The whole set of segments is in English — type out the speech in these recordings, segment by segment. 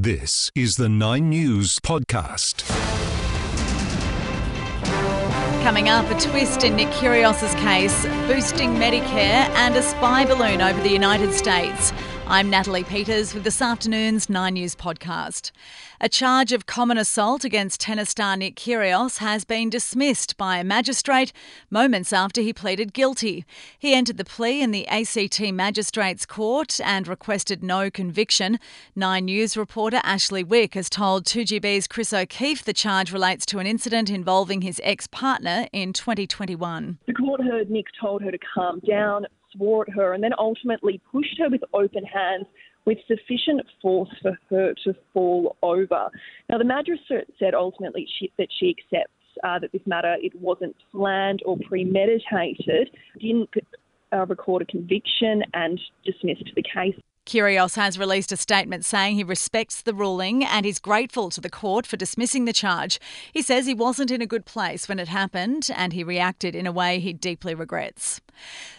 This is the Nine News Podcast. Coming up, a twist in Nick Kyrgios's case, boosting Medicare and a spy balloon over the United States. I'm Natalie Peters with this afternoon's Nine News podcast. A charge of common assault against tennis star Nick Kyrgios has been dismissed by a magistrate moments after he pleaded guilty. He entered the plea in the ACT Magistrates Court and requested no conviction. Nine News reporter Ashley Wick has told 2GB's Chris O'Keefe the charge relates to an incident involving his ex-partner in 2021. The court heard Nick told her to calm down, swore at her, and then ultimately pushed her with open hands with sufficient force for her to fall over. Now, the magistrate said ultimately she, that she accepts uh, that this matter it wasn't planned or premeditated, didn't uh, record a conviction, and dismissed the case. Kyrgios has released a statement saying he respects the ruling and is grateful to the court for dismissing the charge. He says he wasn't in a good place when it happened and he reacted in a way he deeply regrets.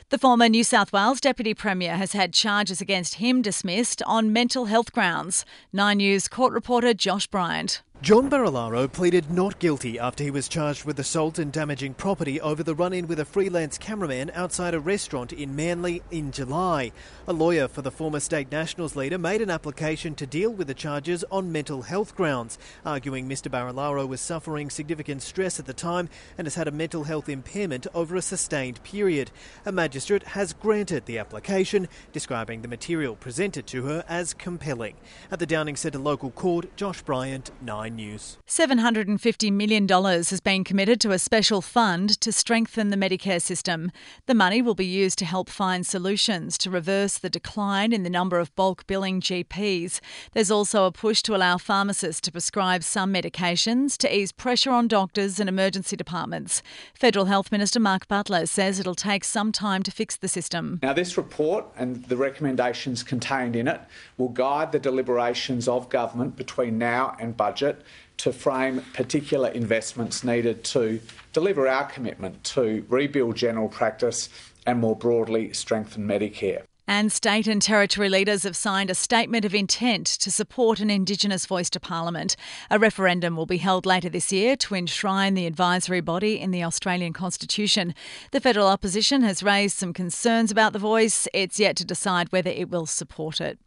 The former New South Wales Deputy Premier has had charges against him dismissed on mental health grounds. Nine News court reporter Josh Bryant. John Barilaro pleaded not guilty after he was charged with assault and damaging property over the run in with a freelance cameraman outside a restaurant in Manly in July. A lawyer for the former State Nationals leader made an application to deal with the charges on mental health grounds, arguing Mr. Barilaro was suffering significant stress at the time and has had a mental health impairment over a sustained period. A magistrate has granted the application, describing the material presented to her as compelling. At the Downing Centre local court, Josh Bryant, 9 News. $750 million has been committed to a special fund to strengthen the Medicare system. The money will be used to help find solutions to reverse the decline in the number of bulk billing GPs. There's also a push to allow pharmacists to prescribe some medications to ease pressure on doctors and emergency departments. Federal Health Minister Mark Butler says it'll take some time to fix the system. Now, this report and the recommendations contained in it will guide the deliberations of government between now and budget to frame particular investments needed to deliver our commitment to rebuild general practice and more broadly strengthen Medicare. And state and territory leaders have signed a statement of intent to support an Indigenous voice to Parliament. A referendum will be held later this year to enshrine the advisory body in the Australian Constitution. The federal opposition has raised some concerns about the voice. It's yet to decide whether it will support it.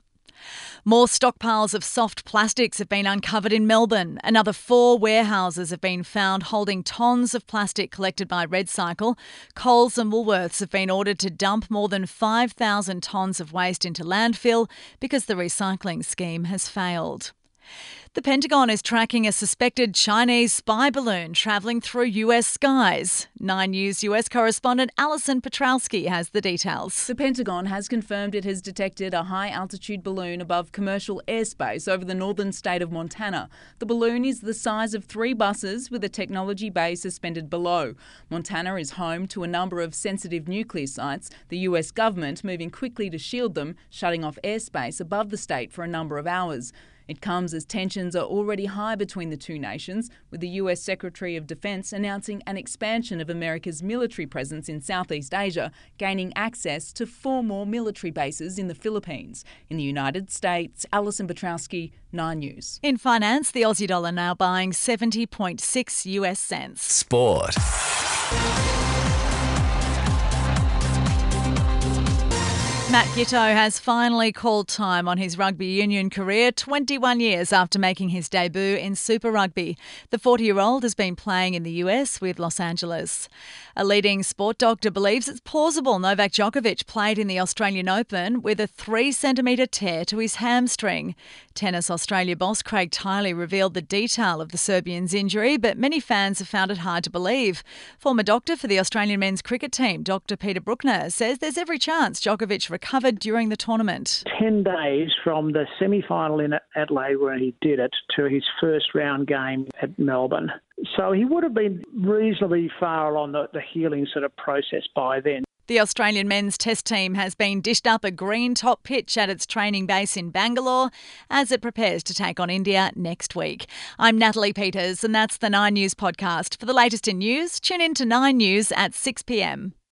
More stockpiles of soft plastics have been uncovered in Melbourne. Another four warehouses have been found holding tons of plastic collected by RedCycle. Coles and Woolworths have been ordered to dump more than 5,000 tonnes of waste into landfill because the recycling scheme has failed. The Pentagon is tracking a suspected Chinese spy balloon travelling through US skies. Nine News US correspondent Alison Piotrowski has the details. The Pentagon has confirmed it has detected a high altitude balloon above commercial airspace over the northern state of Montana. The balloon is the size of three buses with a technology bay suspended below. Montana is home to a number of sensitive nuclear sites, the US government moving quickly to shield them, shutting off airspace above the state for a number of hours. It comes as tensions are already high between the two nations, with the US Secretary of Defense announcing an expansion of America's military presence in Southeast Asia, gaining access to four more military bases in the Philippines. In the United States, Alison Piotrowski, 9 News. In finance, the Aussie dollar now buying 70.6 US cents. Sport. Matt Giteau has finally called time on his rugby union career 21 years after making his debut in Super Rugby. The 40 year old has been playing in the US with Los Angeles. A leading sport doctor believes it's plausible Novak Djokovic played in the Australian Open with a 3 centimetre tear to his hamstring. Tennis Australia boss Craig Tiley revealed the detail of the Serbian's injury, but many fans have found it hard to believe. Former doctor for the Australian men's cricket team, Dr. Peter Brukner, says there's every chance Djokovic recovered during the tournament. 10 days from the semi final in Adelaide, where he did it, to his first round game at Melbourne. So he would have been reasonably far along the, the healing sort of process by then. The Australian men's test team has been dished up a green top pitch at its training base in Bangalore as it prepares to take on India next week. I'm Natalie Peters, and that's the Nine News podcast. For the latest in news, tune in to Nine News at 6 pm.